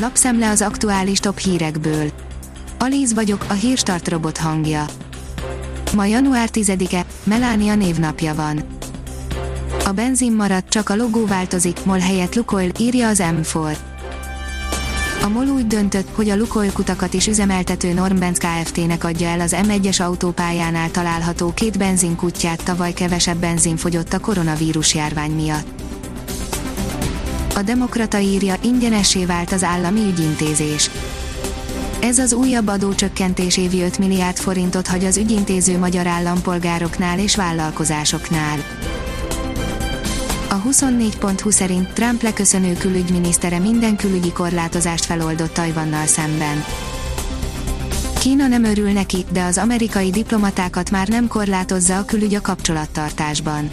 Lapszemle az aktuális top hírekből. Alíz vagyok, a hírstart robot hangja. Ma január 10-e, Melánia névnapja van. A benzin maradt, csak a logó változik, MOL helyett Lukoil, írja az M4. A MOL úgy döntött, hogy a Lukoil kutakat is üzemeltető Normbenz Kft-nek adja el az M1-es autópályánál található két benzinkutyát tavaly kevesebb benzin fogyott a koronavírus járvány miatt. A Demokrata írja, ingyenessé vált az állami ügyintézés. Ez az újabb adócsökkentés évi 5 milliárd forintot hagy az ügyintéző magyar állampolgároknál és vállalkozásoknál. A 24.20 szerint Trump leköszönő külügyminisztere minden külügyi korlátozást feloldott Tajvannal szemben. Kína nem örül neki, de az amerikai diplomatákat már nem korlátozza a külügy a kapcsolattartásban.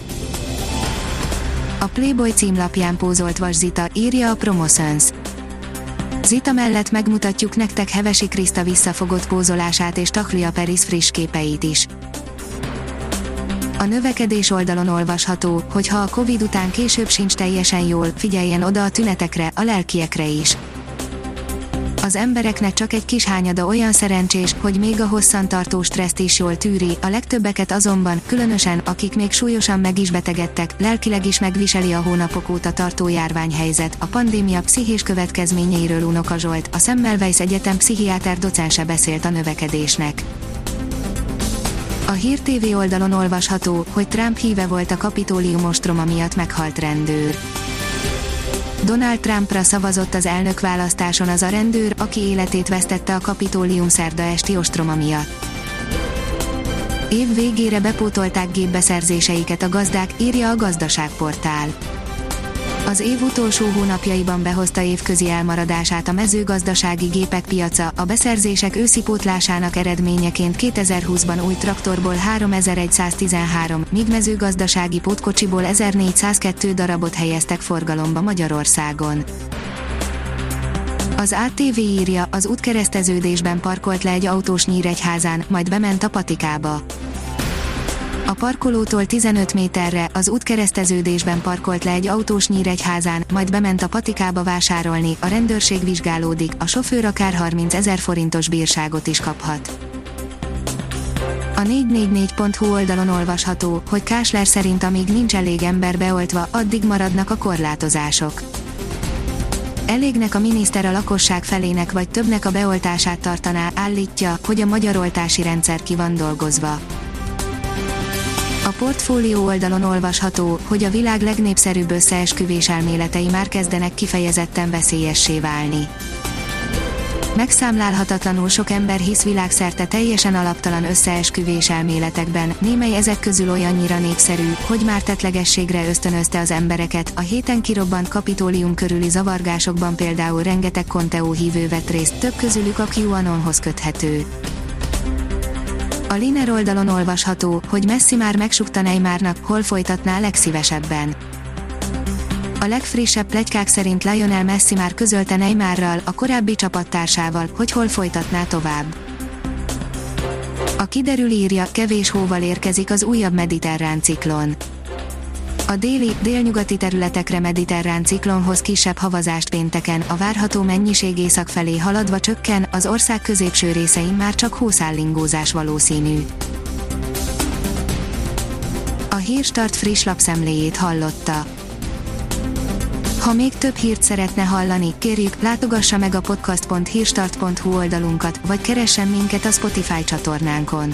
A Playboy címlapján pózolt Vas Zita, írja a Promotions. Zita mellett megmutatjuk nektek Hevesi Kriszta visszafogott pózolását és Taklia Peris friss képeit is. A növekedés oldalon olvasható, hogy ha a Covid után később sincs teljesen jól, figyeljen oda a tünetekre, a lelkiekre is. Az embereknek csak egy kis hányada olyan szerencsés, hogy még a hosszantartó stresszt is jól tűri, a legtöbbeket azonban, különösen akik még súlyosan meg is betegedtek, lelkileg is megviseli a hónapok óta tartó járványhelyzet. A pandémia pszichés következményeiről Unoka Zsolt, a Semmelweis Egyetem pszichiáter docense beszélt a növekedésnek. A Hír TV oldalon olvasható, hogy Trump híve volt a kapitólium ostroma miatt meghalt rendőr. Donald Trumpra szavazott az elnökválasztáson az a rendőr, aki életét vesztette a kapitólium szerda esti ostroma miatt. Év végére bepótolták gépbeszerzéseiket a gazdák, írja a gazdaságportál. Az év utolsó hónapjaiban behozta évközi elmaradását a mezőgazdasági gépek piaca, a beszerzések őszi eredményeként 2020-ban új traktorból 3113, míg mezőgazdasági pótkocsiból 1402 darabot helyeztek forgalomba Magyarországon. Az ATV írja, az útkereszteződésben parkolt le egy autós Nyíregyházán, majd bement a patikába. A parkolótól 15 méterre az útkereszteződésben parkolt le egy autós Nyíregyházán, majd bement a patikába vásárolni, a rendőrség vizsgálódik, a sofőr akár 30 ezer forintos bírságot is kaphat. A 444.hu oldalon olvasható, hogy Kásler szerint amíg nincs elég ember beoltva, addig maradnak a korlátozások. Elégnek a miniszter a lakosság felének vagy többnek a beoltását tartaná, állítja, hogy a magyar oltási rendszer ki van dolgozva. A portfólió oldalon olvasható, hogy a világ legnépszerűbb összeesküvés elméletei már kezdenek kifejezetten veszélyessé válni. Megszámlálhatatlanul sok ember hisz világszerte teljesen alaptalan összeesküvés elméletekben, némely ezek közül olyannyira népszerű, hogy már tetlegességre ösztönözte az embereket. A héten kirobbant kapitólium körüli zavargásokban például rengeteg Conteo hívő vett részt, több közülük a QAnonhoz köthető. A Liner oldalon olvasható, hogy Messi már megsukta Neymarnak, hol folytatná legszívesebben. A legfrissebb plegykák szerint Lionel Messi már közölte Neymarral, a korábbi csapattársával, hogy hol folytatná tovább. A kiderül írja, kevés hóval érkezik az újabb mediterrán ciklon. A déli, délnyugati területekre mediterrán ciklonhoz kisebb havazást pénteken, a várható mennyiség észak felé haladva csökken, az ország középső részein már csak hószállingózás valószínű. A Hírstart friss lapszemléjét hallotta. Ha még több hírt szeretne hallani, kérjük, látogassa meg a podcast.hírstart.hu oldalunkat, vagy keressen minket a Spotify csatornánkon